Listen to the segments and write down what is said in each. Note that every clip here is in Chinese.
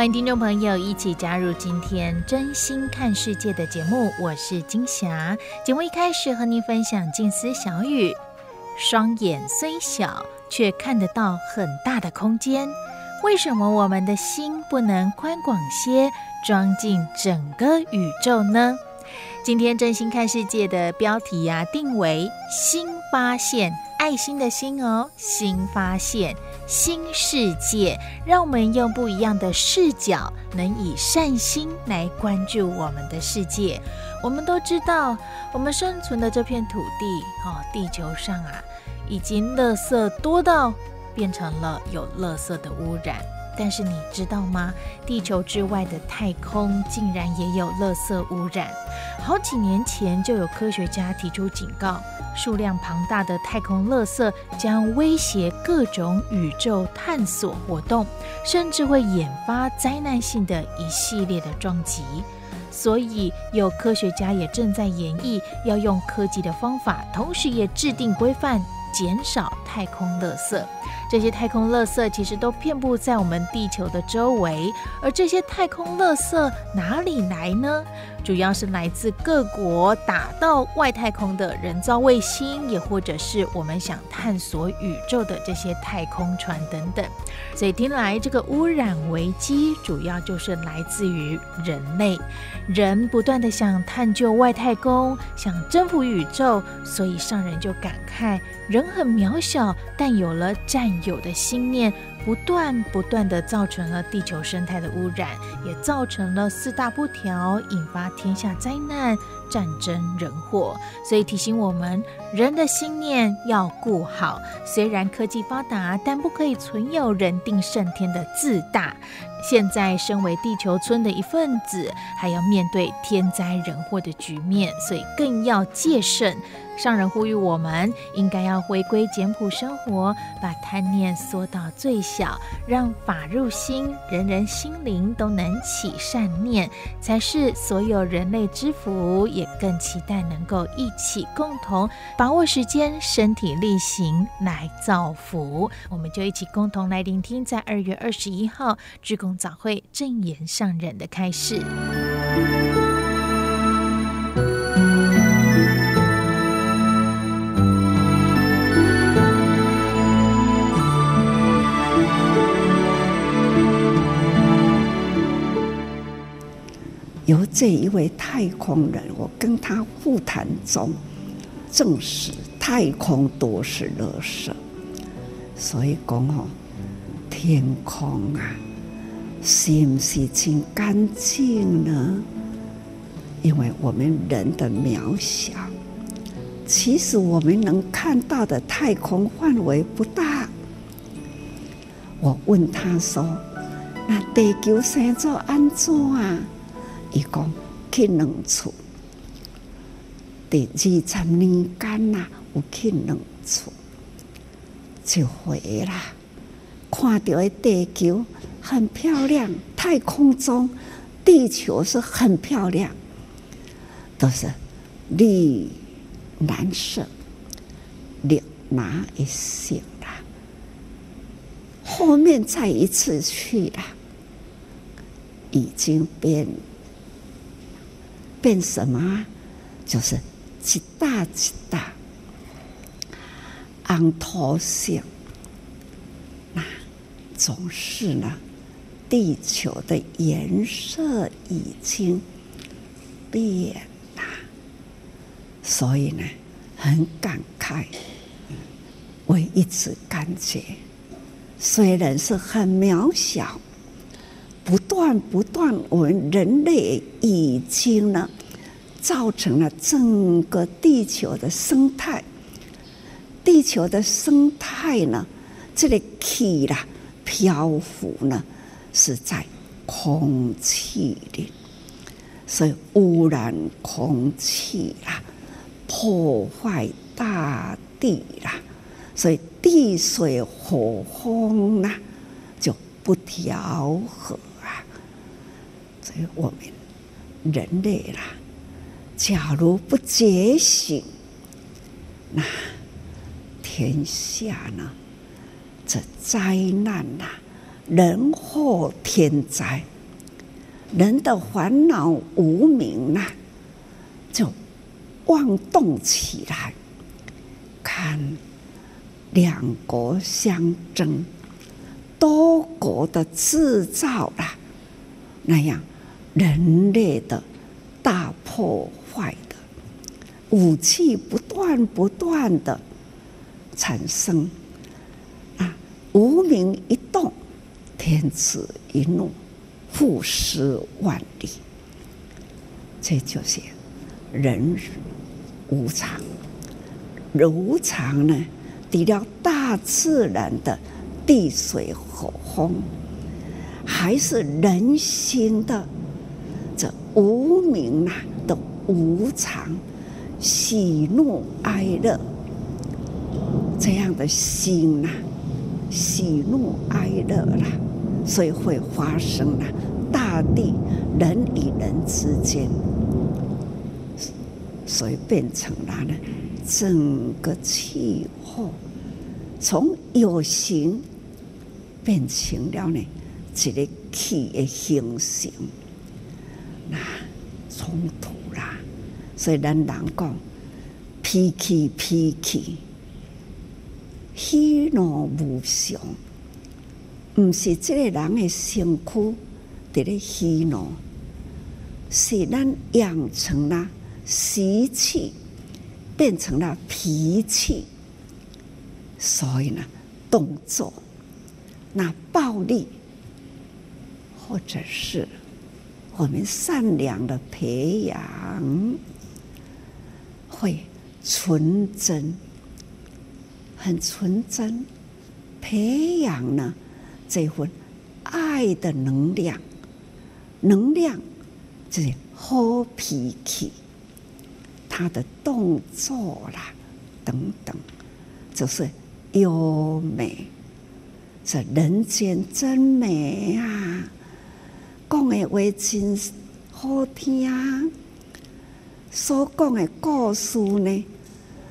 欢迎听众朋友一起加入今天真心看世界的节目，我是金霞。节目一开始和您分享静思小语：双眼虽小，却看得到很大的空间。为什么我们的心不能宽广些，装进整个宇宙呢？今天真心看世界的标题呀、啊，定为“新发现”，爱心的心哦，新发现新世界，让我们用不一样的视角，能以善心来关注我们的世界。我们都知道，我们生存的这片土地哦，地球上啊，已经垃圾多到。变成了有垃圾的污染，但是你知道吗？地球之外的太空竟然也有垃圾污染。好几年前就有科学家提出警告，数量庞大的太空垃圾将威胁各种宇宙探索活动，甚至会引发灾难性的一系列的撞击。所以有科学家也正在研议，要用科技的方法，同时也制定规范。减少太空垃圾，这些太空垃圾其实都遍布在我们地球的周围，而这些太空垃圾哪里来呢？主要是来自各国打到外太空的人造卫星，也或者是我们想探索宇宙的这些太空船等等。所以听来，这个污染危机主要就是来自于人类，人不断的想探究外太空，想征服宇宙，所以上人就感慨。人很渺小，但有了占有的心念，不断不断地造成了地球生态的污染，也造成了四大不调，引发天下灾难、战争、人祸。所以提醒我们，人的心念要顾好。虽然科技发达，但不可以存有人定胜天的自大。现在身为地球村的一份子，还要面对天灾人祸的局面，所以更要戒慎。上人呼吁我们，应该要回归简朴生活，把贪念缩到最小，让法入心，人人心灵都能起善念，才是所有人类之福。也更期待能够一起共同把握时间，身体力行来造福。我们就一起共同来聆听，在二月二十一号志工早会正言上人的开示。由这一位太空人，我跟他互谈中，证实太空都是垃圾，所以讲哦，天空啊，是不是真干净呢？因为我们人的渺小，其实我们能看到的太空范围不大。我问他说：“那地球生做安怎啊？”伊讲去两处，第二十年间呐，有去两处，就回啦。看到的地球很漂亮，太空中地球是很漂亮，都是绿蓝色、绿哪一色啦。后面再一次去了，已经变。变什么？就是极大极大，红土色。那总是呢，地球的颜色已经变了。所以呢，很感慨。我一直感觉，虽然是很渺小，不断不断，我们人类已经呢，造成了整个地球的生态。地球的生态呢，这个气啦，漂浮呢，是在空气里，所以污染空气啦，破坏大地啦。所以地水火风呐，就不调和。所以我们人类啦，假如不觉醒，那天下呢，这灾难呐，人祸天灾，人的烦恼无明呐，就妄动起来，看。两国相争，多国的制造啦，那样人类的大破坏的武器不断不断的产生啊，无名一动，天子一怒，覆尸万里。这就是人无常，无常呢？抵了大自然的地水火风，还是人心的无明啊的无常，喜怒哀乐这样的心呐、喜怒哀乐啦，所以会发生了大地人与人之间，所以变成了呢整个气候。从有形变成了呢，一个气的形成，冲突啦。所以咱人讲，脾气脾气，喜怒无常，毋是这个人的身躯伫咧喜怒，是咱养成了习气，变成了脾气。所以呢，动作那暴力，或者是我们善良的培养，会纯真，很纯真，培养呢这份爱的能量，能量就是好脾气，他的动作啦等等，就是。优美，这人间真美啊！讲的话真好听，所讲的故事呢，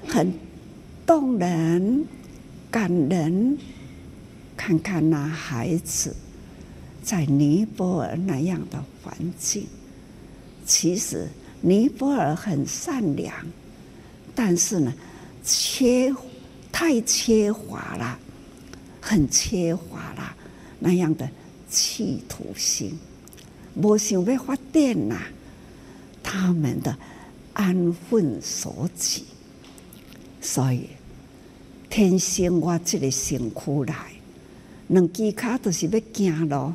很动人、感人。看看那孩子在尼泊尔那样的环境，其实尼泊尔很善良，但是呢，缺。太缺乏了，很缺乏了那样的企图心，无想要发电呐，他们的安分守己，所以天生我这个身躯来，两只脚都是要行路，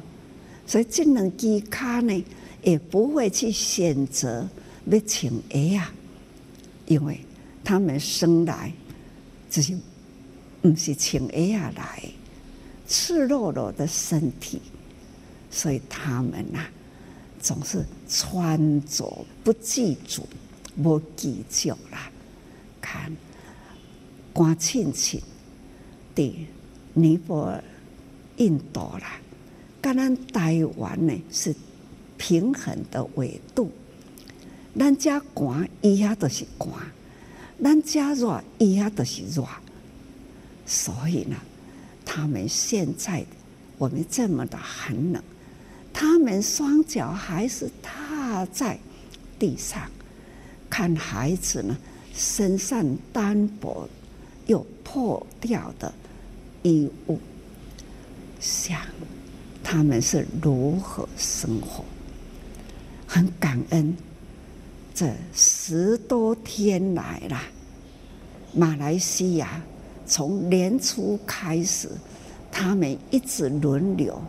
所以这两只脚呢，也不会去选择要穿鞋啊，因为他们生来就是。不是穿鞋啊来，赤裸裸的身体，所以他们呐、啊，总是穿着不自主，不计较啦。看，关亲戚的尼泊尔、印度啦，跟咱台湾呢是平衡的纬度，咱家寒，伊遐都是寒；咱家热，伊遐都是热。所以呢，他们现在我们这么的寒冷，他们双脚还是踏在地上，看孩子呢身上单薄又破掉的衣物，想他们是如何生活，很感恩这。十多天来了，马来西亚从年初开始，他们一直轮流，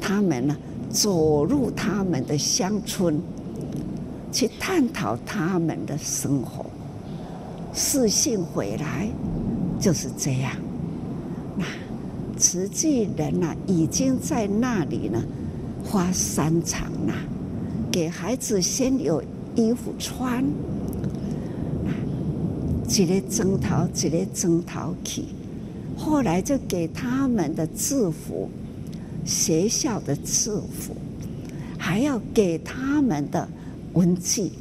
他们呢走入他们的乡村，去探讨他们的生活。视信回来就是这样。那慈济人呢，已经在那里呢，发三场了，给孩子先有衣服穿，一个砖头一个砖头去，后来就给他们的制服，学校的制服，还要给他们的文具，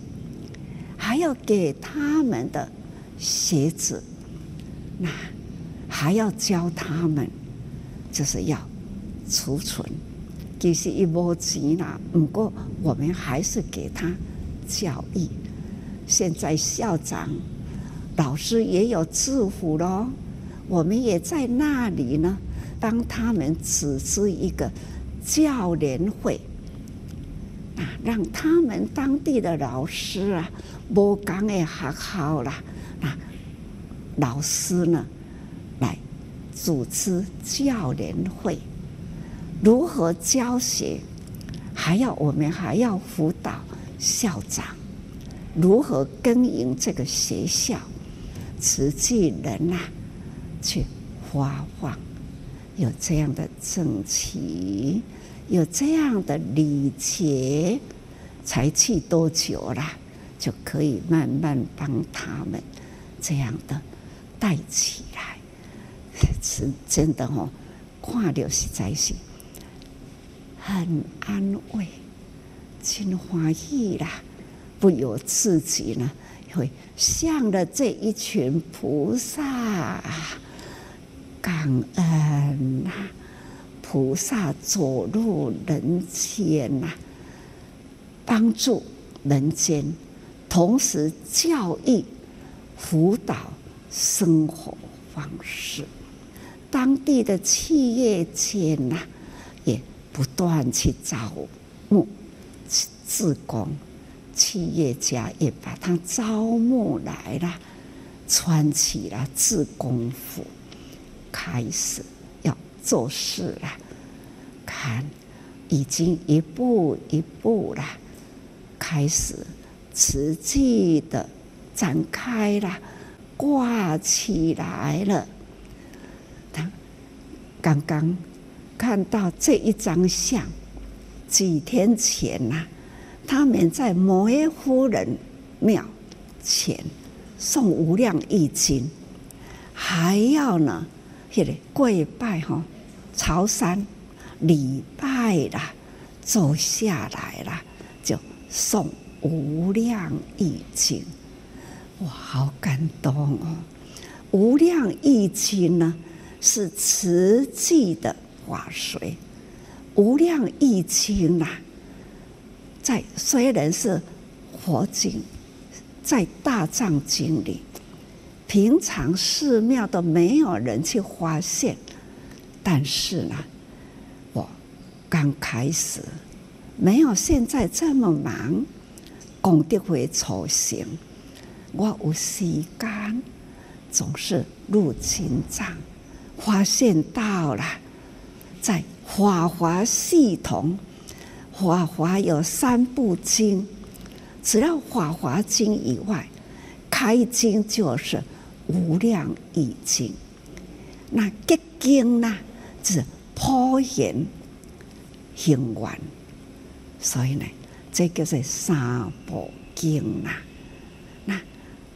还要给他们的鞋子，那还要教他们，就是要储存。其实一毛钱啦，不过我们还是给他教育。现在校长、老师也有制服咯，我们也在那里呢，帮他们组织一个教联会啊，让他们当地的老师啊，无讲的学校啦，啊，老师呢来组织教联会。如何教学？还要我们还要辅导校长，如何经营这个学校？慈济人呐、去发放有这样的正气，有这样的礼节，才去多久啦？就可以慢慢帮他们这样的带起来。是真的哦，看到实在是。很安慰，真欢喜啦！不由自己呢，会向着这一群菩萨感恩呐。菩萨走入人间呐，帮助人间，同时教育、辅导生活方式。当地的企业界呐，也。不断去招募志工，企业家也把他招募来了，穿起了志工服，开始要做事了。看，已经一步一步了，开始实际的展开了，挂起来了。他刚刚。看到这一张相，几天前呐、他们在摩耶夫人庙前送无量一经，还要呢，这个跪拜哈，朝山礼拜啦，走下来了，就送无量义经，哇，好感动哦！无量义经呢，是慈济的。法水无量义经呐，在虽然是佛经，在大藏经里，平常寺庙都没有人去发现，但是呢，我刚开始没有现在这么忙，功德会出行，我有时间总是入清藏，发现到了。在法华系统，法华有三部经，只要法华经以外，开经就是无量义经。那结经呢，是普贤行愿。所以呢，这叫做三部经呐。那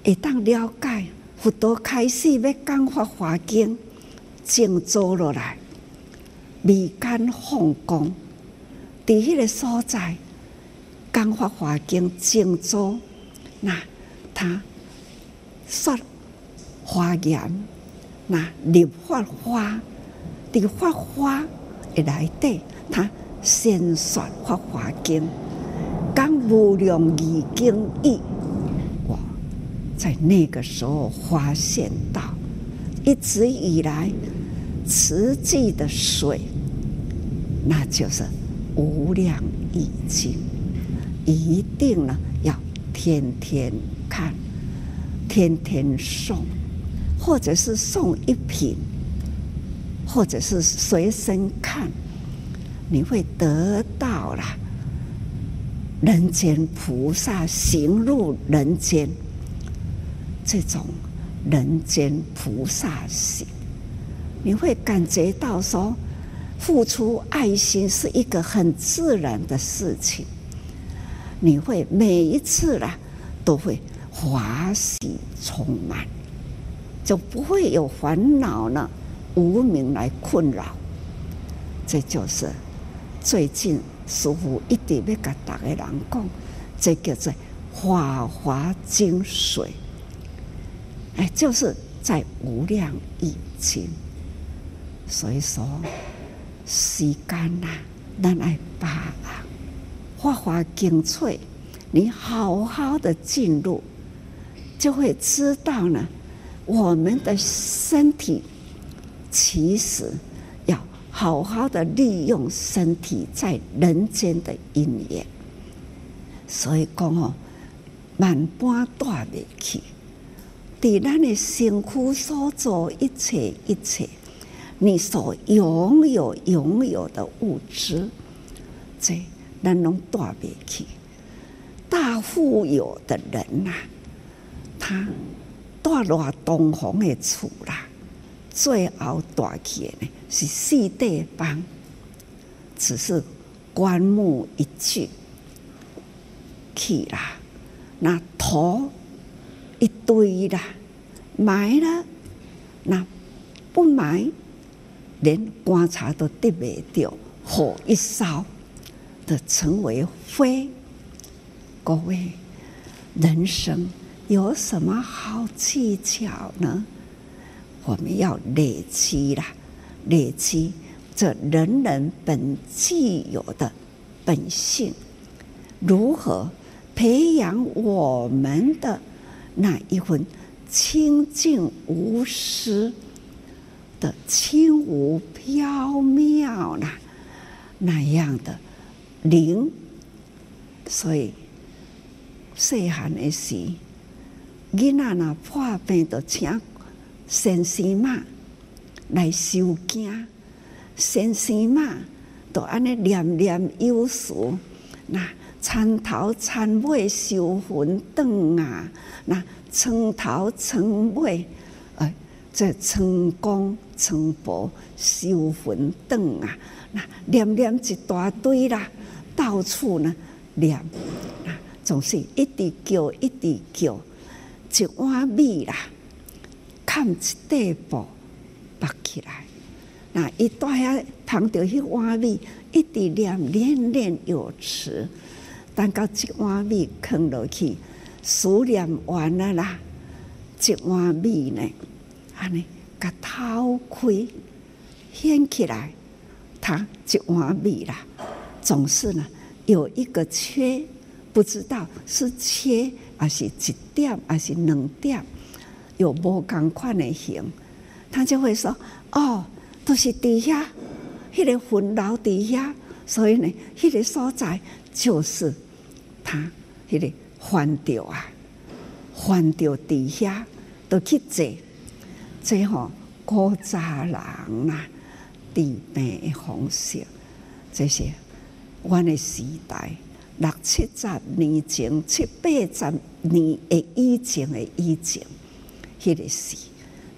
一旦了解，佛陀开始要讲法华经，静坐落来。离间放光，在迄个所在，讲法华经静坐，那他说华严，那立法花，这个法花一来对，他先说法华经，讲无量义经义，我在那个时候发现到，一直以来。慈济的水，那就是无量义经，一定呢要天天看，天天诵，或者是送一瓶，或者是随身看，你会得到了人间菩萨行入人间这种人间菩萨行，你会感觉到说，付出爱心是一个很自然的事情。你会每一次啦，都会欢喜充满，就不会有烦恼呢，无明来困扰。这就是最近师父一直要跟大家人讲，这叫做《法华经》水，哎，就是在无量义经。所以说，时间呐，咱来把握。花花精粹，你好好的进入，就会知道呢。我们的身体其实要好好的利用身体在人间的因缘。所以讲哦，万般带未去，在咱的身躯所做一切一切，你所拥有拥有的物质，这。咱拢带袂去，大富有的人呐、他带落东方的厝啦，最后带去的呢是四地方，只是棺木一具去啦，那土一堆啦，埋了，那不埋，连棺材都得不掉，火一烧。就成为灰，各位，人生有什么好技巧呢？我们要累积啦，累积这人人本具有的本性，如何培养我们的那一份清净无私的轻无缥缈呢？那样的。灵，所以细汉的时，囡仔若破病，就请先生妈来收惊。先生妈就安尼念念有词，那参头参尾收魂断啊，那参头参尾，哎，这成功成薄收魂断啊，那念念一大堆啦。到处呢念，啊，总是一直叫，一直叫，一碗米啦，扛一块布包起来。那一大下捧着迄碗米，一直念，念念有词。等到一碗米扛落去，思念完了啦，一碗米呢，安尼甲掏开，掀起来，他一碗米啦。总是呢，有一个缺，不知道是缺还是一点还是两点，有无同款的形，他就会说：“哦，都是底下，迄个坟头底下，所以呢，迄个所在就是他迄个翻掉啊，翻掉底下都去坐，最后古早人呐，治病的方式这些。”阮的时代，六七十年前、七八十年的以前的以前，迄个时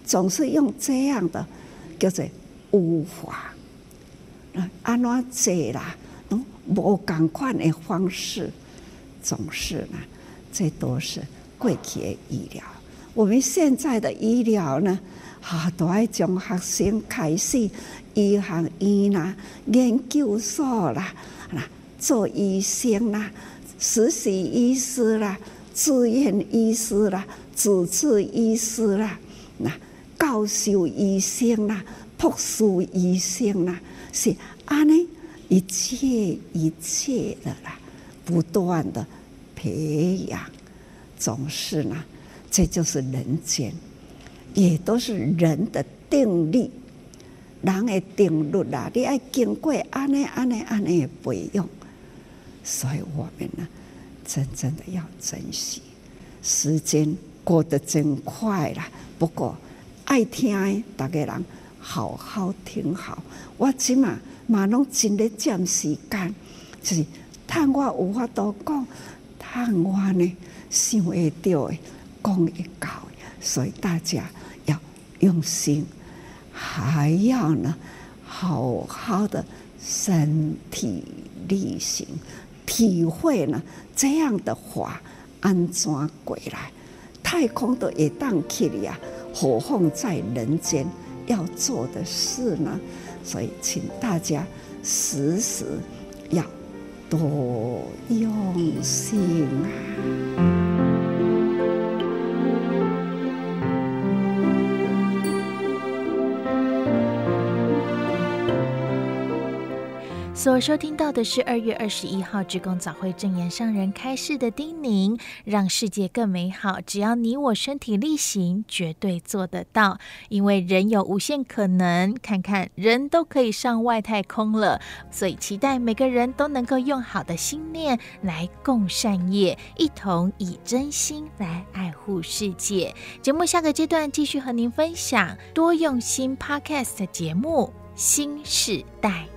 总是用这样的叫做无法，安怎做啦？侬无共款的方式，总是呢，这都是过去的医疗。我们现在的医疗呢，哈、啊，都爱从学生开始，医学院啦，研究所啦。做医生啦，实习医师啦，住院医师啦，主治医师啦，那教授医生啦，博士医生啦，是安尼一切一切的啦，不断的培养，总是呢，这就是人间，也都是人的定律，人的定律啦，你爱经过安尼安尼安尼的培养。所以我们呢，真正的要珍惜。时间过得真快啦，不过爱听的大家人好好听好。我即嘛嘛拢尽力占时间，就是趁我有法度讲，趁我呢想会到的讲会到的，所以大家要用心，还要呢好好的身体力行，体会呢这样的话。安怎过来？太空都会当去了呀，何况在人间要做的事呢？所以，请大家时时要多用心啊！所收听到的是二月二十一号志工早会证言上人开示的叮咛，让世界更美好。只要你我身体力行，绝对做得到。因为人有无限可能，看看人都可以上外太空了。所以期待每个人都能够用好的心念来共善业，一同以真心来爱护世界。节目下个阶段继续和您分享多用心 Podcast 节目新时代。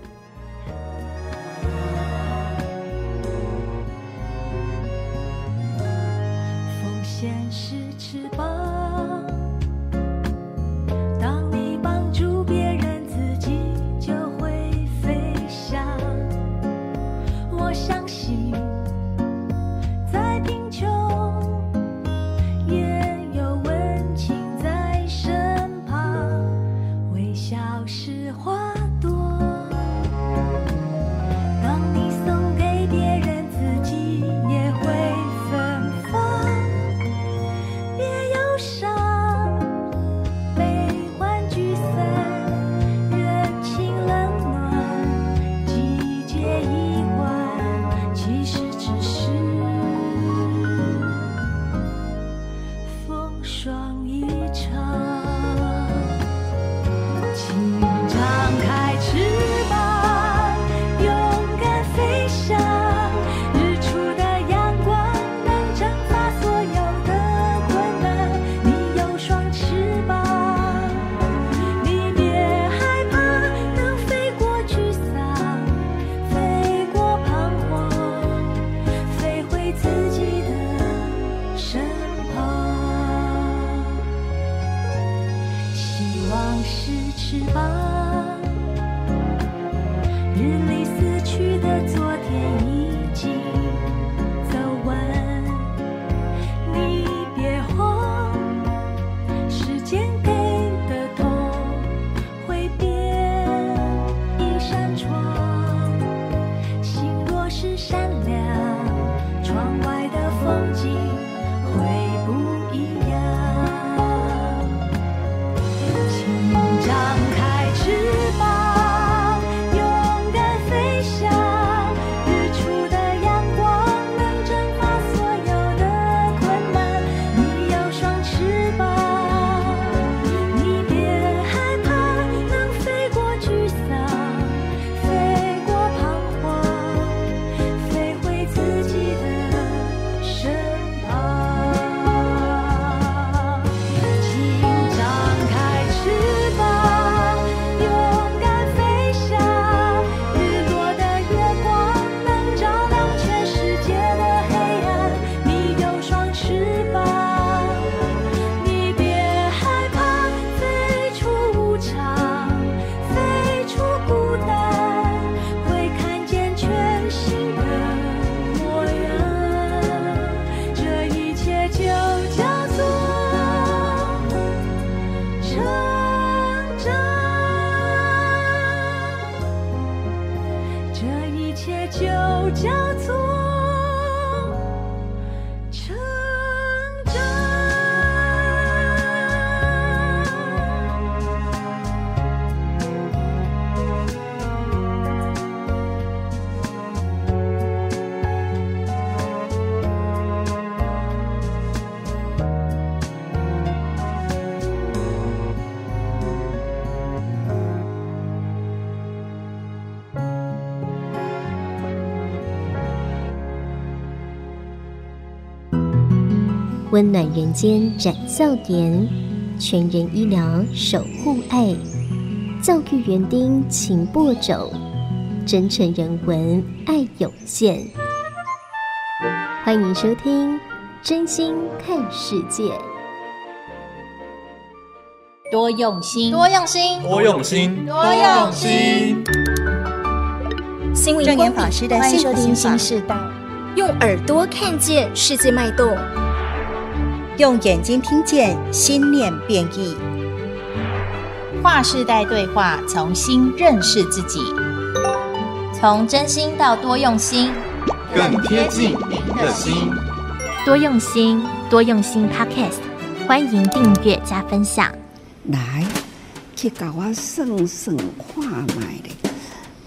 就叫做温暖人间展笑颜，全人医疗守护爱，教育园丁勤播种，真诚人文爱有限。欢迎收听《真心看世界》，多用心，多用心，多用心，多用心。新闻光法师的幸福心法，用耳朵看见世界脉动。用眼睛听见心念变异，跨世代对话，重新认识自己，从真心到多用心，更贴近您的心。多用心，多用心 Podcast，欢迎订阅加分享。来，去给我算算看卖咧，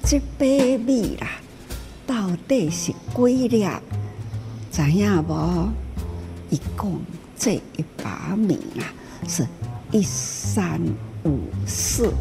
这杯米啦，到底是几粒？知影无？一共。这一把米啊，是一三五四。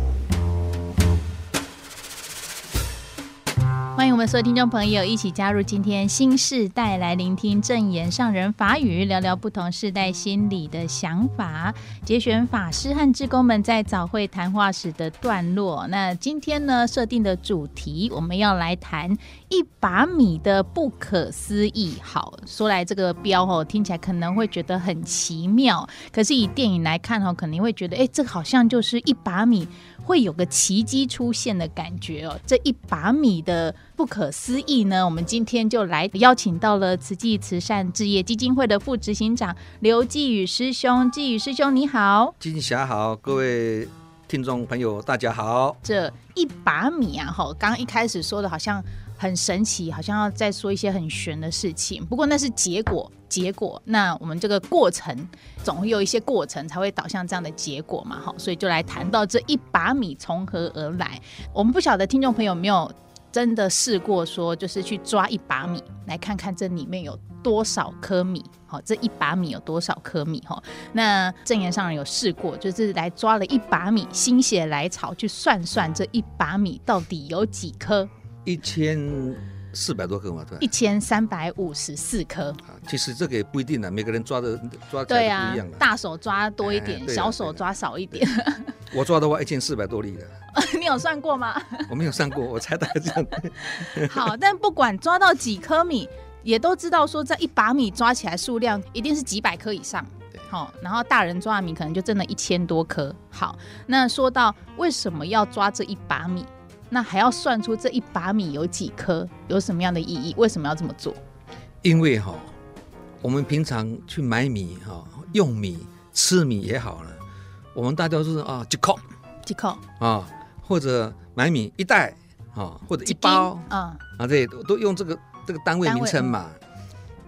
我们所有听众朋友一起加入今天新世代来聆听证言上人法语，聊聊不同世代心理的想法，节选法师和志工们在早会谈话时的段落。那今天呢，设定的主题我们要来谈一把米的不可思议。好，说来这个标哦，听起来可能会觉得很奇妙，可是以电影来看哦，肯定会觉得，哎，这好像就是一把米。会有个奇迹出现的感觉哦，这一把米的不可思议呢，我们今天就来邀请到了慈济慈善置业基金会的副执行长刘继宇师兄，继宇师兄你好，金霞好，各位听众朋友大家好。这一把米啊，哈，刚刚一开始说的好像。很神奇，好像要再说一些很玄的事情。不过那是结果，结果。那我们这个过程总会有一些过程才会导向这样的结果嘛，好，所以就来谈到这一把米从何而来。我们不晓得听众朋友有没有真的试过说，就是去抓一把米，来看看这里面有多少颗米。好，这一把米有多少颗米？哈，那证言上人有试过，就是来抓了一把米，心血来潮去算算这一把米到底有几颗。一千四百多颗嘛，对，一千三百五十四颗。啊，其实这个也不一定的，每个人抓的抓。对啊，大手抓多一点，哎、小手抓少一点。我抓的话，一千四百多粒的。你有算过吗？我没有算过，我猜大概这样。好，但不管抓到几颗米，也都知道说，这一把米抓起来数量一定是几百颗以上。好，然后大人抓的米可能就真的一千多颗。好，那说到为什么要抓这一把米？那还要算出这一把米有几颗，有什么样的意义？为什么要这么做？因为哈，我们平常去买米哈，用米吃米也好了，我们大家都是啊，几克几克啊，或者买米一袋啊，或者一包啊啊，对，都用这个这个单位名称嘛。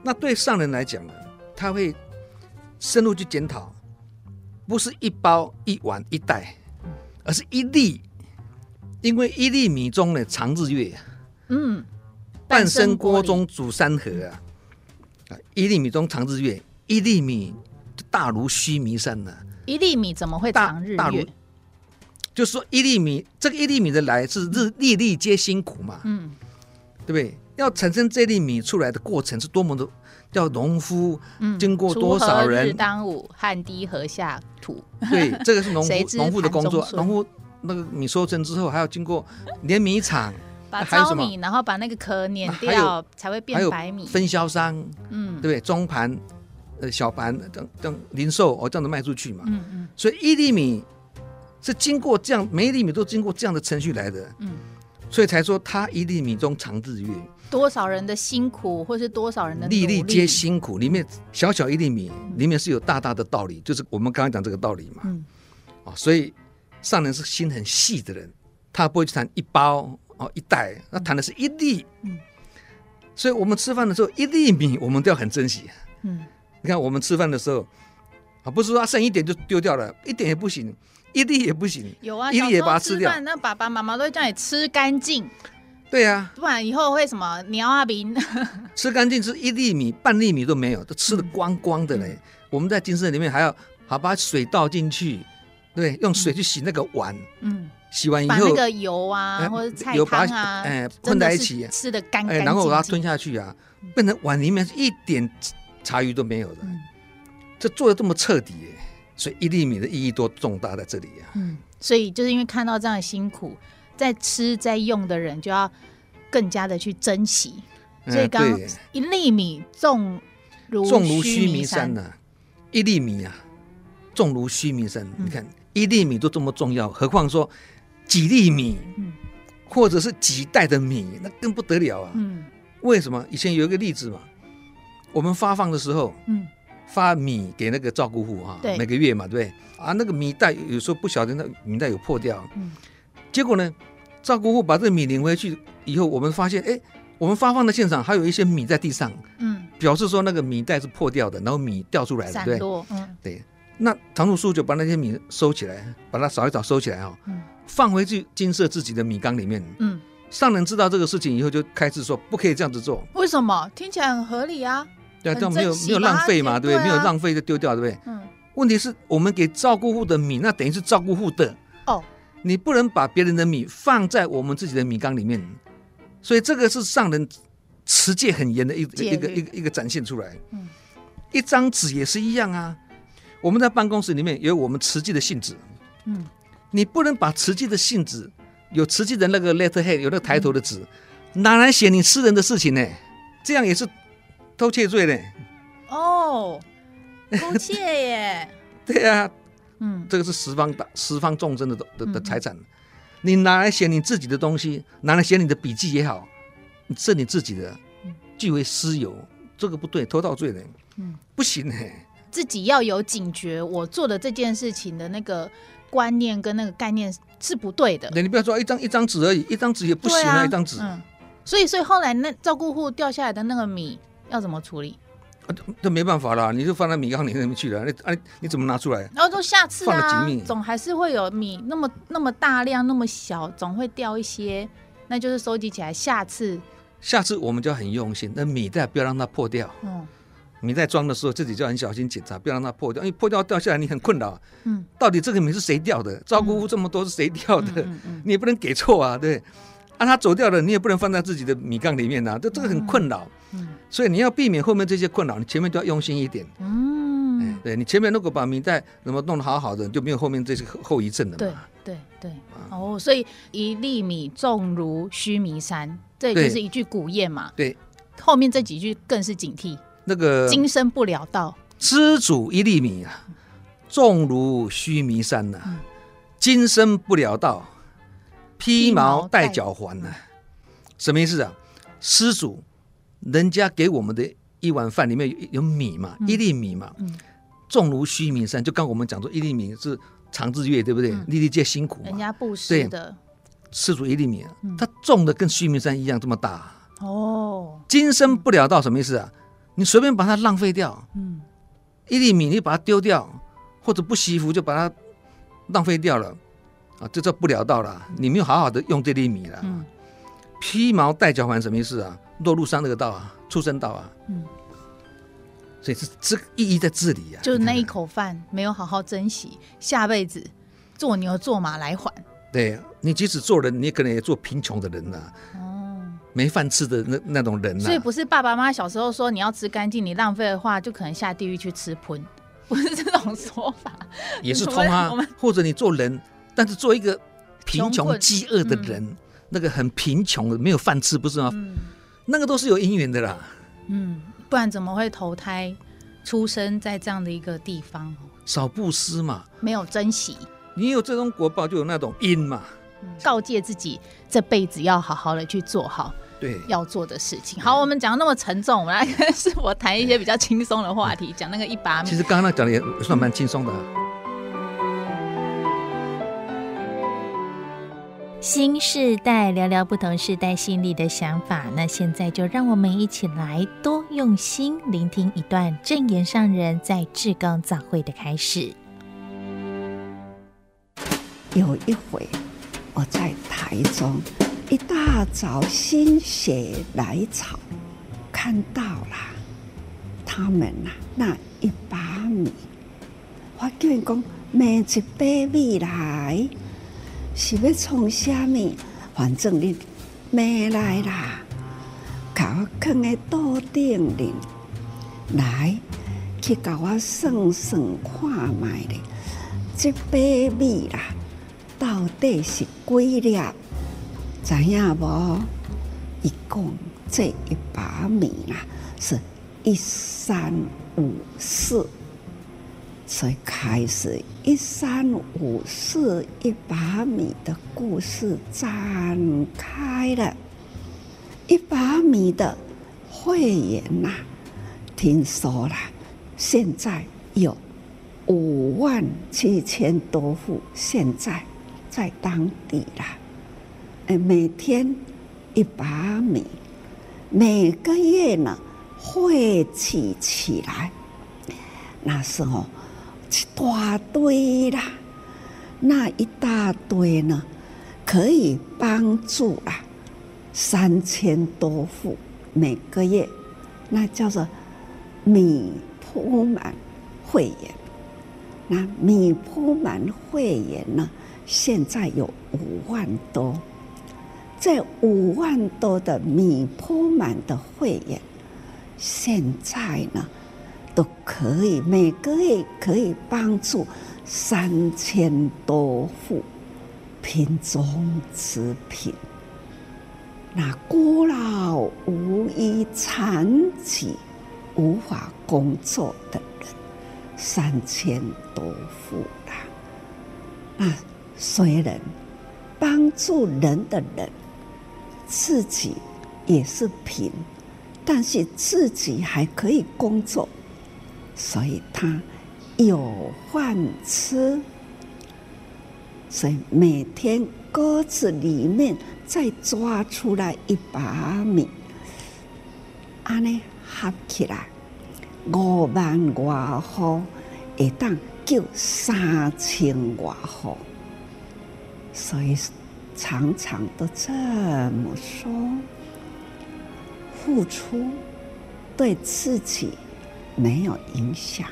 那对上人来讲呢，他会深入去检讨，不是一包一碗一袋，而是一粒。因为一粒米中呢藏日月，嗯，半生锅中煮山河啊，啊，一粒米中藏日月，一粒米大如须弥山呢。一粒米怎么会藏日月？大大就是说一粒米，这个一粒米的来是日粒粒皆辛苦嘛，嗯，对不对？要产生这粒米出来的过程是多么的，叫农夫经过多少人？日当午，汗滴禾下土。对，这个是农夫 农夫的工作，农夫。那个米收成之后，还要经过碾米厂，把糙米，然后把那个壳碾掉，才会变白米。分销商，嗯，对不对？中盘、呃小盘等等零售哦，这样子卖出去嘛。嗯嗯。所以一粒米是经过这样，每一粒米都经过这样的程序来的。嗯。所以才说它一粒米中藏日月。多少人的辛苦，或是多少人的粒粒皆辛苦，里面小小一粒米，里面是有大大的道理，就是我们刚刚讲这个道理嘛。嗯。啊，所以。上人是心很细的人，他不会去谈一包哦一袋，他谈的是一粒。嗯，所以我们吃饭的时候，一粒米我们都要很珍惜。嗯，你看我们吃饭的时候，啊，不是说他剩一点就丢掉了，一点也不行，一粒也不行。有啊，一粒也把它吃掉。那爸爸妈妈都会叫你吃干净。对呀、啊，不然以后会什么鸟啊饼。吃干净，吃一粒米、半粒米都没有，都吃的光光的嘞。嗯、我们在精舍里面还要好把水倒进去。对，用水去洗那个碗，嗯，洗完以后把那个油啊或者菜汤啊，哎，混在一起，吃的干干净净，然后我要吞下去啊，变成碗里面是一点茶余都没有的。这做的这么彻底，所以一粒米的意义多重大在这里呀、啊。嗯，所以就是因为看到这样的辛苦，在吃在用的人就要更加的去珍惜。所以刚一粒米重如重如须弥山呐、啊，一粒米啊，重如须弥山。嗯、你看一粒米都这么重要，何况说几粒米，嗯、或者是几袋的米，那更不得了啊。嗯，为什么？以前有一个例子嘛，我们发放的时候，嗯，发米给那个照顾户啊，每个月嘛，对不对？啊，那个米袋有时候不晓得那米袋有破掉，嗯，结果呢，照顾户把这个米领回去以后，我们发现，哎。我们发放的现场还有一些米在地上，嗯，表示说那个米袋是破掉的，然后米掉出来了，对，嗯，对。那常住叔就把那些米收起来，把它扫一扫收起来哦，嗯，放回去金色自己的米缸里面，嗯。上人知道这个事情以后，就开始说不可以这样子做。为什么？听起来很合理啊。对啊，这样没有没有浪费嘛，对不对？没有浪费就丢掉，对不对？嗯。问题是我们给照顾户的米，那等于是照顾户的哦，你不能把别人的米放在我们自己的米缸里面。所以这个是上人持戒很严的一一个一个一个展现出来。嗯，一张纸也是一样啊。我们在办公室里面有我们慈济的信纸。嗯，你不能把慈济的信纸有慈济的那个 letterhead 有那个抬头的纸，拿来写你私人的事情呢？这样也是偷窃罪呢。哦，偷窃耶。对呀。嗯，这个是十方大十方众生的的的财产。你拿来写你自己的东西，拿来写你的笔记也好，是你自己的，据为私有，这个不对，偷盗罪的，嗯，不行哎、欸，自己要有警觉，我做的这件事情的那个观念跟那个概念是不对的。对，你不要说一张一张纸而已，一张纸也不行啊，啊一张纸。嗯，所以所以后来那照顾户掉下来的那个米要怎么处理？这没办法啦，你就放在米缸里面去了。那啊，你怎么拿出来？然后说下次啊，总还是会有米那么那么大量那么小，总会掉一些，那就是收集起来。下次，下次我们就要很用心，那米袋不要让它破掉。嗯，米袋装的时候自己就很小心检查，不要让它破掉，因为破掉掉下来你很困扰。嗯，到底这个米是谁掉的？照顾户这么多是谁掉的？嗯嗯嗯、你也不能给错啊，对。啊，他走掉了，你也不能放在自己的米缸里面呐、啊，这这个很困扰。嗯，所以你要避免后面这些困扰，你前面都要用心一点。嗯，哎，对你前面如果把米袋怎么弄得好好的，就没有后面这些后遗症了嘛。对对对。哦，所以一粒米重如须弥山，这就是一句古谚嘛。对。后面这几句更是警惕。那个今生不了道，施主一粒米啊，重如须弥山呐、啊，嗯、今生不了道。披毛戴脚环呢？什么意思啊？施主，人家给我们的一碗饭里面有有米嘛，嗯、一粒米嘛，嗯、重如须弥山。就刚我们讲说，一粒米是长日月，对不对？嗯、粒粒皆辛苦嘛。人家布施的，施主一粒米，嗯、它重的跟须弥山一样这么大。哦，今生不了道什么意思啊？你随便把它浪费掉，嗯，一粒米你把它丢掉，或者不惜福就把它浪费掉了。啊，这叫不了道了，你没有好好的用这粒米了。嗯，披毛戴脚环什么意思啊？落入三恶道啊，畜生道啊。嗯，所以这这个意义在这里啊，就是那一口饭没有好好珍惜，下辈子做牛做马来还。对，你即使做人，你可能也做贫穷的人呐、啊。哦，没饭吃的那那种人。所以不是爸爸妈妈小时候说你要吃干净，你浪费的话就可能下地狱去吃荤，不是这种说法。也是 通啊，或者你做人。但是做一个贫穷饥饿的人，嗯、那个很贫穷的没有饭吃，不是吗？嗯、那个都是有因缘的啦。嗯，不然怎么会投胎出生在这样的一个地方？少布施嘛，没有珍惜。你有这种果报，就有那种因嘛。嗯、告诫自己这辈子要好好的去做好对要做的事情。好，我们讲那么沉重，我们来 开始我谈一些比较轻松的话题，讲、嗯、那个一把米。其实刚刚那讲的也算蛮轻松的。嗯新世代聊聊不同世代心里的想法，那现在就让我们一起来多用心聆听一段正言上人在志工早会的开始。有一回，我在台中，一大早心血来潮，看到了他们呐、那一把米，我叫人讲买一杯米来。是要创啥物？反正你买来啦，把我放在桌顶里，来，去给我算算看卖咧，这杯米啦，到底是几粒？知影无？一共这一把米啊，是一三五四，所以开始一三五四一把米的故事展开了。一把米的会员呐，听说了，现在有五万七千多户，现在在当地了。哎，每天。一把米，每个月呢汇集起来，那时候一大堆啦，那一大堆呢，可以帮助啊三千多户每个月，那叫做米铺满会员。那米铺满会员呢，现在有五万多。这五万多的米铺满的会员，现在呢，都可以每个月可以帮助三千多户贫中之贫。那孤老无依、残疾无法工作的人，三千多户啦。那虽然帮助人的人。自己也是贫，但是自己还可以工作，所以他有饭吃。所以每天锅子里面再抓出来一把米，安尼合起来五万外户，会当救三千外户，所以。常常都这么说，付出对自己没有影响，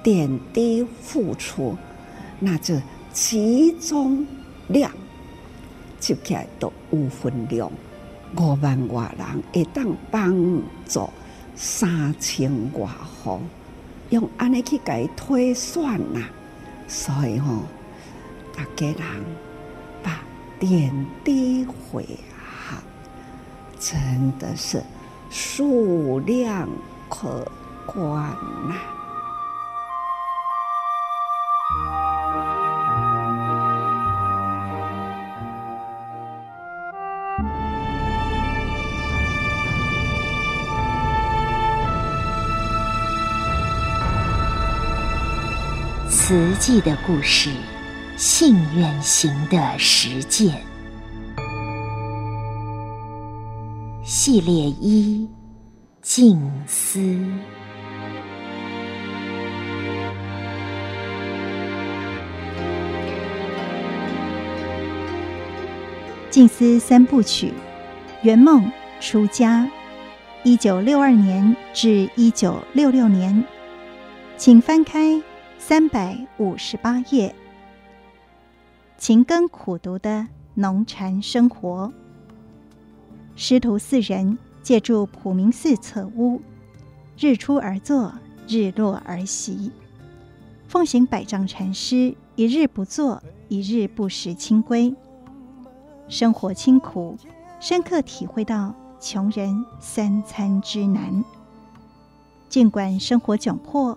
点滴付出，那就集中量，就起来都有分量。五万外人会当帮助三千外户，用安尼去给推算呐，所以吼、哦，大家人。把点滴回航，真的是数量可观呐！慈济的故事。信愿行的实践系列一：静思。静思三部曲：圆梦、出家，一九六二年至一九六六年，请翻开三百五十八页。勤耕苦读的农禅生活，师徒四人借住普明寺侧屋，日出而作，日落而息，奉行百丈禅师一日不做，一日不食清规，生活清苦，深刻体会到穷人三餐之难。尽管生活窘迫，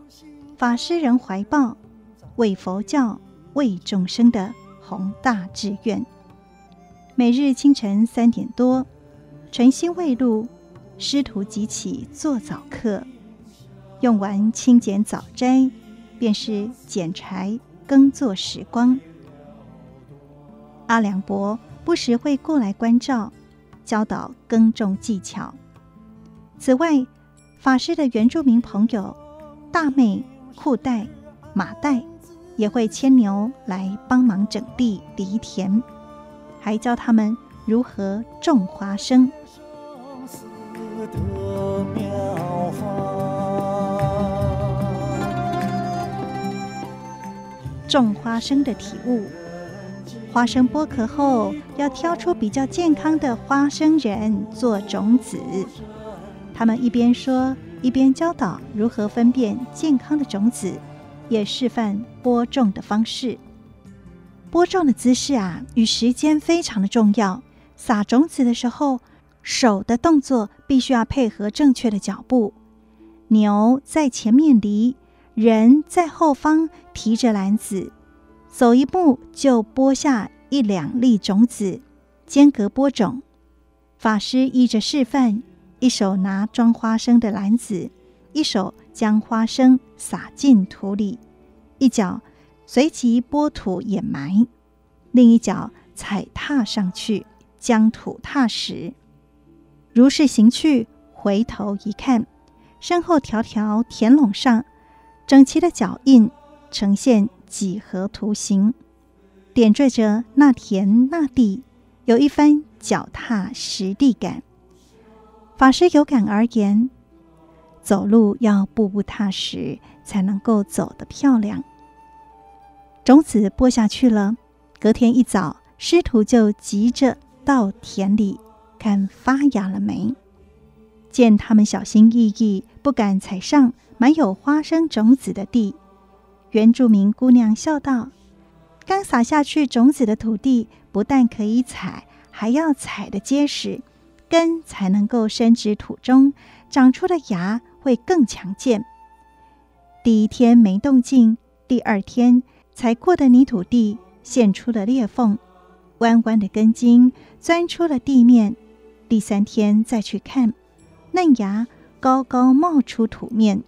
法师仍怀抱为佛教、为众生的。宏大志愿，每日清晨三点多，晨星未露，师徒即起做早课，用完清简早斋，便是捡柴耕作时光。阿良伯不时会过来关照，教导耕种技巧。此外，法师的原住民朋友大妹、库带、马带。也会牵牛来帮忙整地犁田，还教他们如何种花生。种花生的体悟：花生剥壳后，要挑出比较健康的花生仁做种子。他们一边说一边教导如何分辨健康的种子，也示范播种的方式。播种的姿势啊，与时间非常的重要。撒种子的时候，手的动作必须要配合正确的脚步。牛在前面犁，人在后方提着篮子，走一步就播下一两粒种子，间隔播种。法师依着示范，一手拿装花生的篮子，一手将花生撒进土里，一脚随即拨土掩埋，另一脚踩踏上去，将土踏实。如是行去，回头一看。身后条条田垄上，整齐的脚印呈现几何图形，点缀着那田那地，有一番脚踏实地感。法师有感而言：走路要步步踏实，才能够走得漂亮。种子播下去了，隔天一早，师徒就急着到田里看发芽了没。见他们小心翼翼，不敢踩上满有花生种子的地，原住民姑娘笑道：“刚撒下去种子的土地，不但可以踩，还要踩得结实，根才能够深植土中，长出的芽会更强健。”第一天没动静，第二天踩过的泥土地现出了裂缝，弯弯的根茎钻出了地面。第三天再去看。嫩芽高高冒出土面，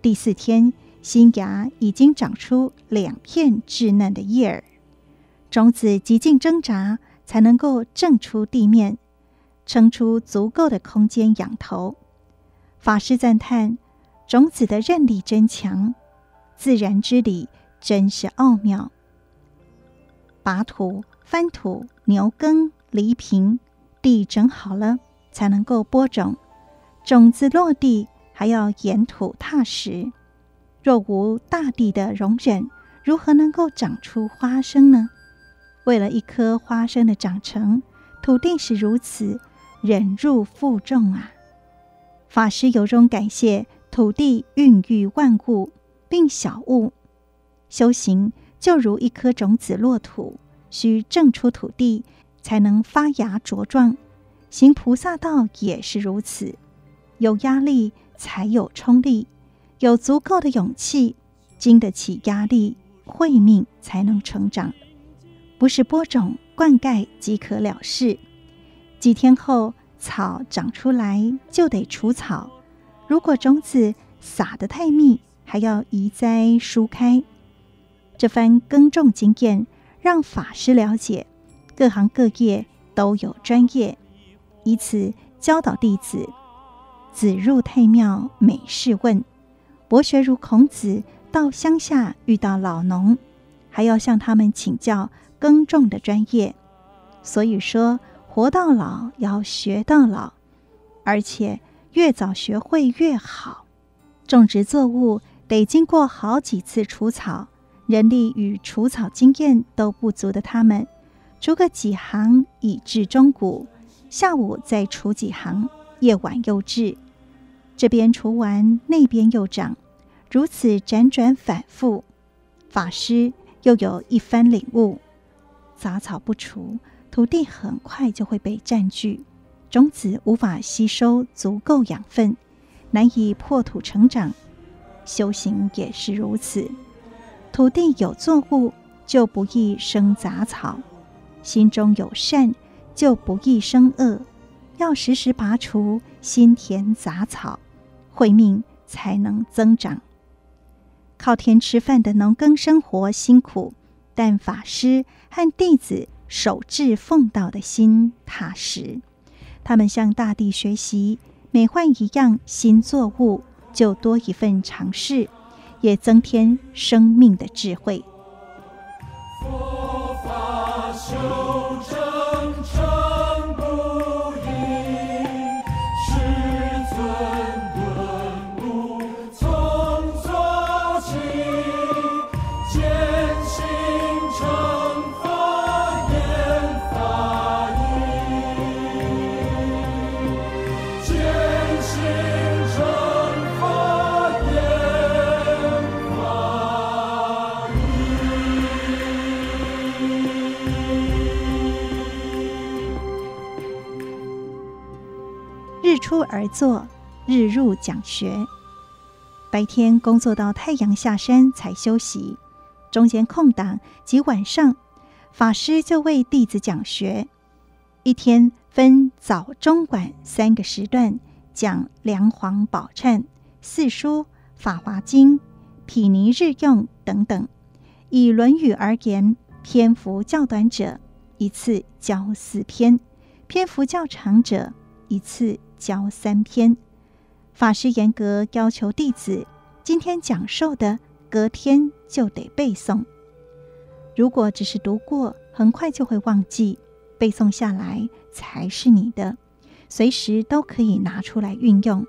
第四天新芽已经长出两片稚嫩的叶儿，种子极尽挣扎才能够挣出地面，撑出足够的空间仰头。法师赞叹：种子的韧力真强，自然之理真是奥妙。拔土、翻土、牛耕、犁平，地整好了，才能够播种。种子落地还要掩土踏实，若无大地的容忍，如何能够长出花生呢？为了一颗花生的长成，土地是如此忍辱负重啊！法师由衷感谢土地孕育万物，并晓悟修行就如一颗种子落土，需挣出土地才能发芽茁壮。行菩萨道也是如此。有压力才有冲力，有足够的勇气，经得起压力，慧命才能成长。不是播种灌溉即可了事，几天后草长出来就得除草。如果种子撒得太密，还要移栽疏开。这番耕种经验让法师了解，各行各业都有专业，以此教导弟子。子入太庙每事问，博学如孔子，到乡下遇到老农，还要向他们请教耕种的专业。所以说，活到老要学到老，而且越早学会越好。种植作物得经过好几次除草，人力与除草经验都不足的他们，除个几行以至中午，下午再除几行，夜晚又至。这边除完，那边又长，如此辗转反复。法师又有一番领悟：杂草不除，土地很快就会被占据，种子无法吸收足够养分，难以破土成长。修行也是如此，土地有作物，就不易生杂草；心中有善，就不易生恶。要时时拔除心田杂草。慧命才能增长。靠天吃饭的农耕生活辛苦，但法师和弟子守志奉道的心踏实。他们向大地学习，每换一样新作物，就多一份尝试，也增添生命的智慧。佛法出而坐，日入讲学。白天工作到太阳下山才休息，中间空档及晚上，法师就为弟子讲学。一天分早、中、晚三个时段讲《梁皇宝忏》《四书》《法华经》《毗尼日用》等等。以《论语》而言，篇幅较短者一次教四篇，篇幅较长者一次教三篇。法师严格要求弟子，今天讲授的，隔天就得背诵。如果只是读过，很快就会忘记；背诵下来才是你的，随时都可以拿出来运用。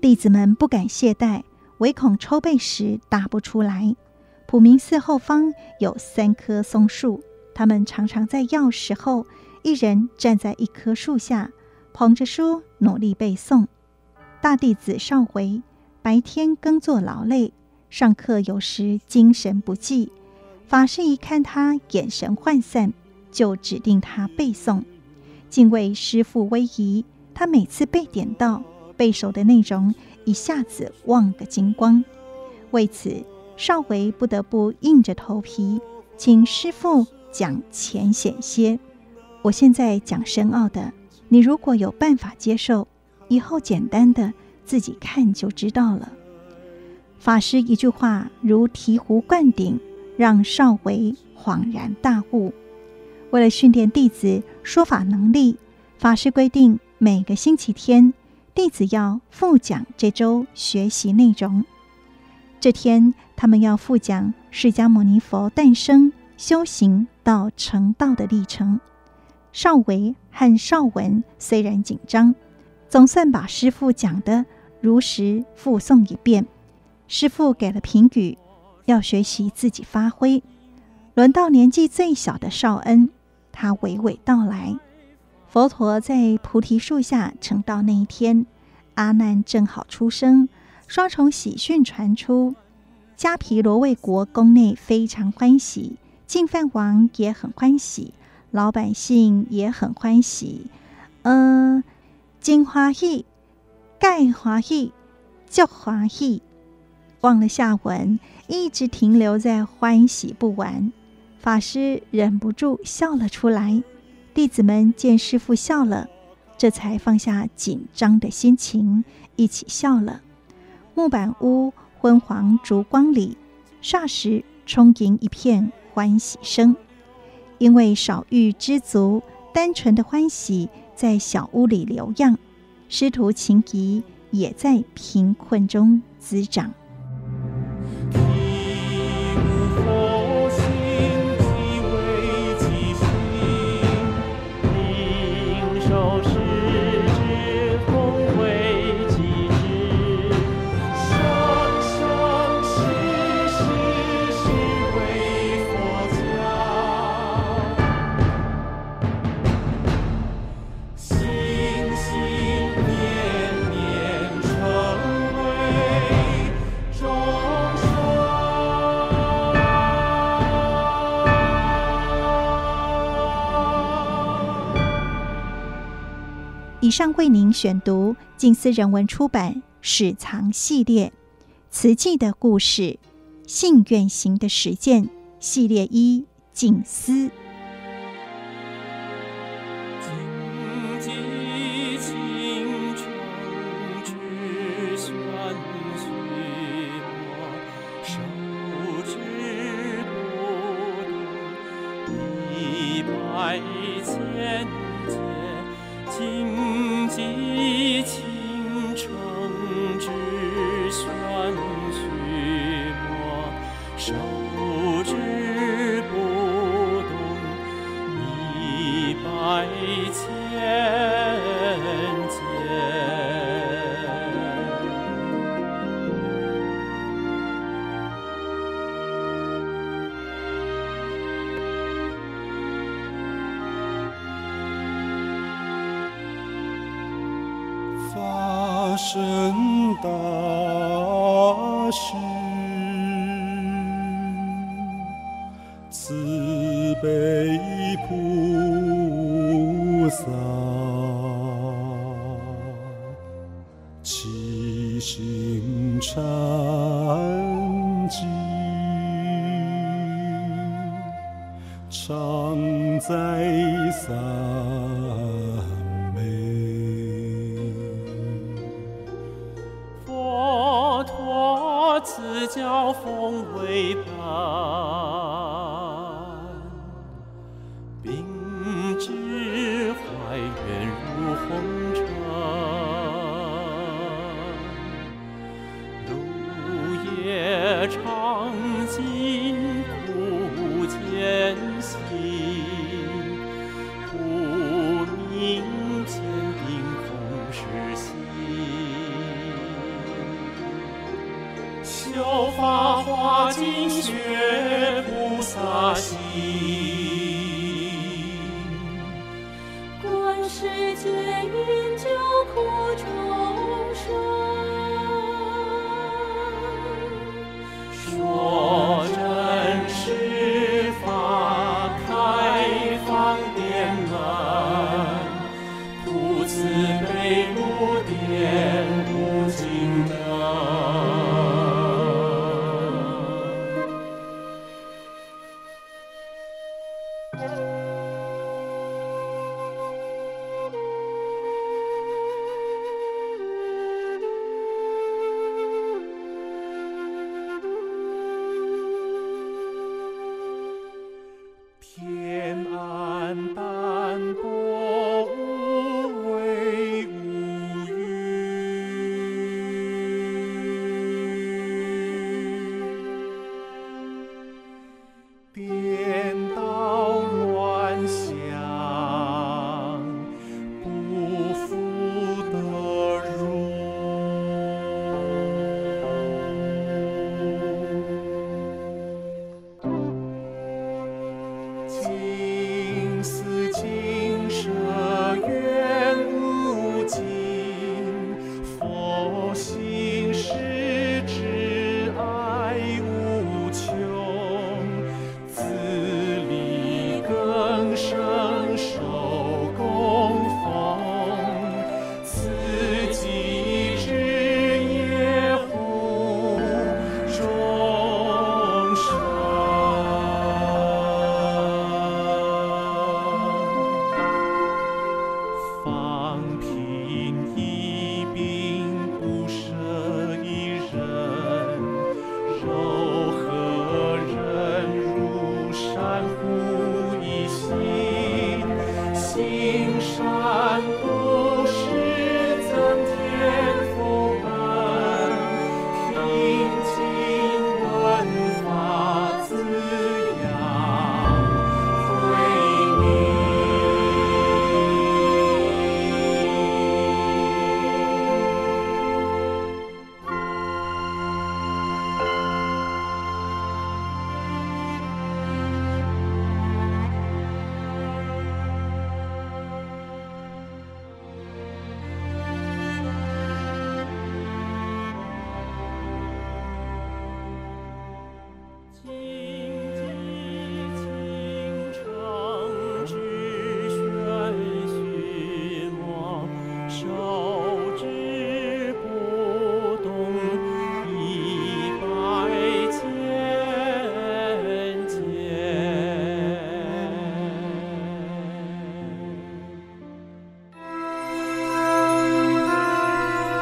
弟子们不敢懈怠，唯恐抽背时答不出来。普明寺后方有三棵松树，他们常常在要时候，一人站在一棵树下，捧着书努力背诵。大弟子少维白天耕作劳累，上课有时精神不济。法师一看他眼神涣散，就指定他背诵。敬畏师父威仪，他每次被点到背熟的内容，一下子忘个精光。为此，少维不得不硬着头皮，请师父讲浅显些。我现在讲深奥的，你如果有办法接受。以后简单的自己看就知道了。法师一句话如醍醐灌顶，让少维恍然大悟。为了训练弟子说法能力，法师规定每个星期天弟子要复讲这周学习内容。这天他们要复讲释迦牟尼佛诞生、修行到成道的历程。少维和少文虽然紧张。总算把师父讲的如实复诵一遍，师父给了评语，要学习自己发挥。轮到年纪最小的少恩，他娓娓道来：佛陀在菩提树下成道那一天，阿难正好出生，双重喜讯传出，迦毗罗卫国宫内非常欢喜，净饭王也很欢喜，老百姓也很欢喜，嗯、呃。真欢喜，介欢喜，足欢喜。忘了下文，一直停留在欢喜不完。法师忍不住笑了出来。弟子们见师父笑了，这才放下紧张的心情，一起笑了。木板屋昏黄烛光里，霎时充盈一片欢喜声。因为少欲知足，单纯的欢喜。在小屋里留样，师徒情谊也在贫困中滋长。以上为您选读静思人文出版《史藏系列》瓷器的故事，信愿行的实践系列一静思。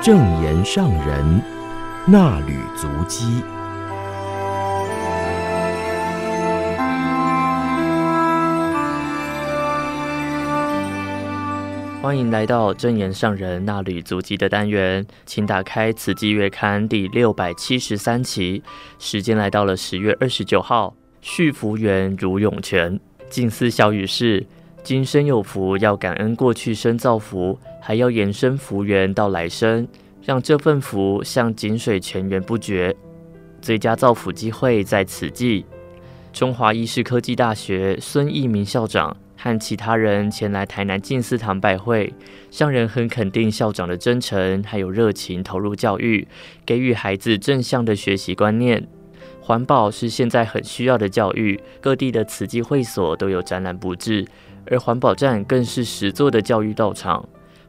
正言上人那履足迹，欢迎来到正言上人那履足迹的单元，请打开《慈济月刊》第六百七十三期，时间来到了十月二十九号，续福缘如涌泉，静思小语是。今生有福，要感恩过去生造福，还要延伸福缘到来生，让这份福像井水泉源不绝。最佳造福机会在此际。中华医事科技大学孙益民校长和其他人前来台南静思堂拜会，上人很肯定校长的真诚，还有热情投入教育，给予孩子正向的学习观念。环保是现在很需要的教育，各地的慈济会所都有展览布置。而环保站更是实作的教育道场，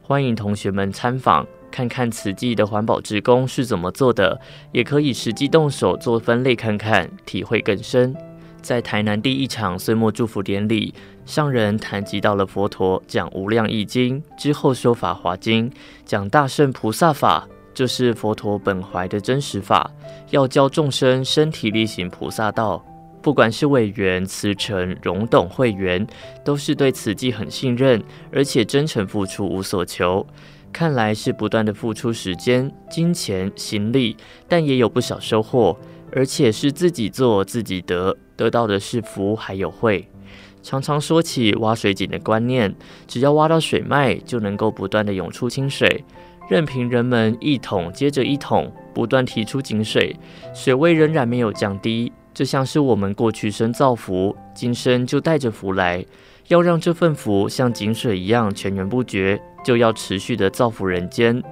欢迎同学们参访，看看慈济的环保职工是怎么做的，也可以实际动手做分类看看，体会更深。在台南第一场岁末祝福典礼，上人谈及到了佛陀讲《无量义经》之后说《法华经》，讲大圣菩萨法，就是佛陀本怀的真实法，要教众生身体力行菩萨道。不管是委员、慈诚、荣董会员，都是对此计很信任，而且真诚付出，无所求。看来是不断的付出时间、金钱、心力，但也有不少收获，而且是自己做自己得，得到的是福还有慧。常常说起挖水井的观念，只要挖到水脉，就能够不断的涌出清水，任凭人们一桶接着一桶不断提出井水，水位仍然没有降低。就像是我们过去生造福，今生就带着福来。要让这份福像井水一样泉源不绝，就要持续的造福人间。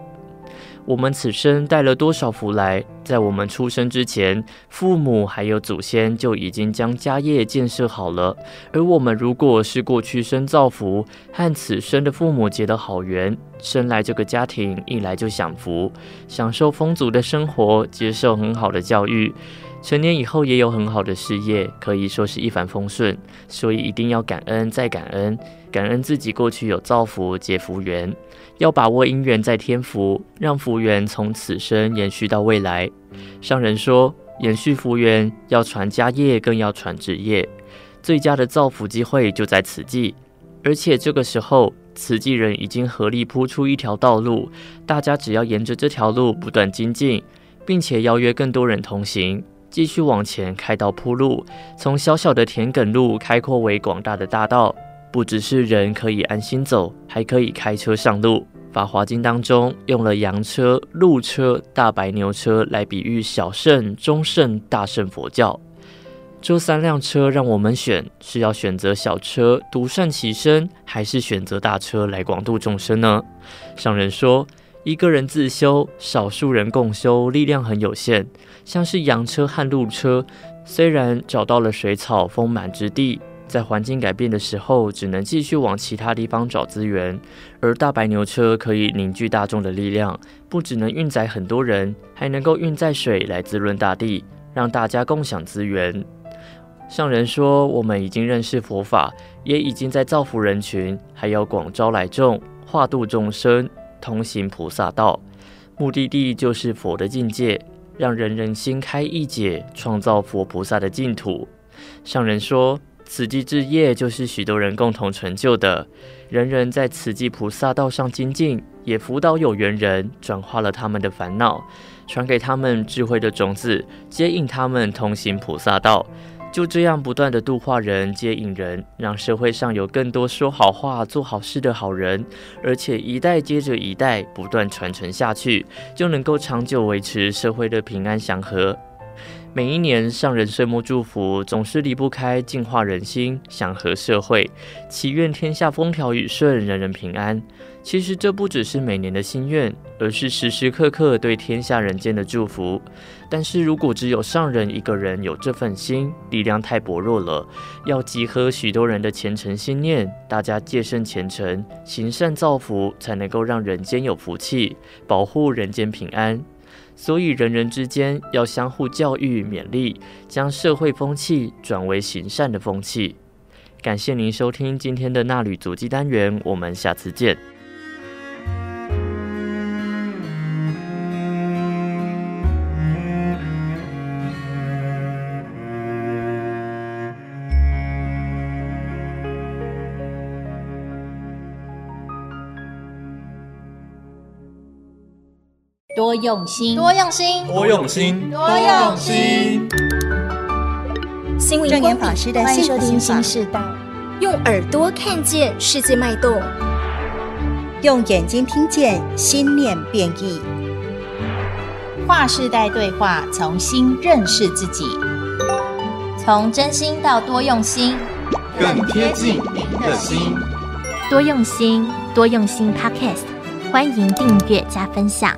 我们此生带了多少福来？在我们出生之前，父母还有祖先就已经将家业建设好了。而我们如果是过去生造福，和此生的父母结的好缘，生来这个家庭一来就享福，享受丰足的生活，接受很好的教育。成年以后也有很好的事业，可以说是一帆风顺，所以一定要感恩再感恩，感恩自己过去有造福结福缘，要把握因缘再添福，让福缘从此生延续到未来。上人说，延续福缘要传家业，更要传职业，最佳的造福机会就在此际，而且这个时候慈济人已经合力铺出一条道路，大家只要沿着这条路不断精进，并且邀约更多人同行。继续往前开道铺路，从小小的田埂路开阔为广大的大道，不只是人可以安心走，还可以开车上路。法华经当中用了羊车、鹿车、大白牛车来比喻小圣、中圣、大圣佛教。这三辆车让我们选，是要选择小车独善其身，还是选择大车来广度众生呢？上人说。一个人自修，少数人共修，力量很有限。像是羊车和鹿车，虽然找到了水草丰满之地，在环境改变的时候，只能继续往其他地方找资源；而大白牛车可以凝聚大众的力量，不只能运载很多人，还能够运载水来滋润大地，让大家共享资源。上人说，我们已经认识佛法，也已经在造福人群，还要广招来众，化度众生。通行菩萨道，目的地就是佛的境界，让人人心开意解，创造佛菩萨的净土。上人说，慈济之业就是许多人共同成就的，人人在慈济菩萨道上精进，也辅导有缘人，转化了他们的烦恼，传给他们智慧的种子，接引他们同行菩萨道。就这样不断地度化人、接引人，让社会上有更多说好话、做好事的好人，而且一代接着一代不断传承下去，就能够长久维持社会的平安祥和。每一年上人岁末祝福，总是离不开净化人心、祥和社会，祈愿天下风调雨顺、人人平安。其实这不只是每年的心愿，而是时时刻刻对天下人间的祝福。但是如果只有上人一个人有这份心，力量太薄弱了。要集合许多人的虔诚心念，大家戒慎虔诚，行善造福，才能够让人间有福气，保护人间平安。所以人人之间要相互教育勉励，将社会风气转为行善的风气。感谢您收听今天的衲履足迹单元，我们下次见。多用心，多用心，多用心，多用心。新证严法师的幸福心法，用耳朵看见世界脉动，用眼睛听见心念变异。跨世代对话，重新认识自己，从真心到多用心，更贴近您的心。多用心，多用心。Podcast，欢迎订阅加分享。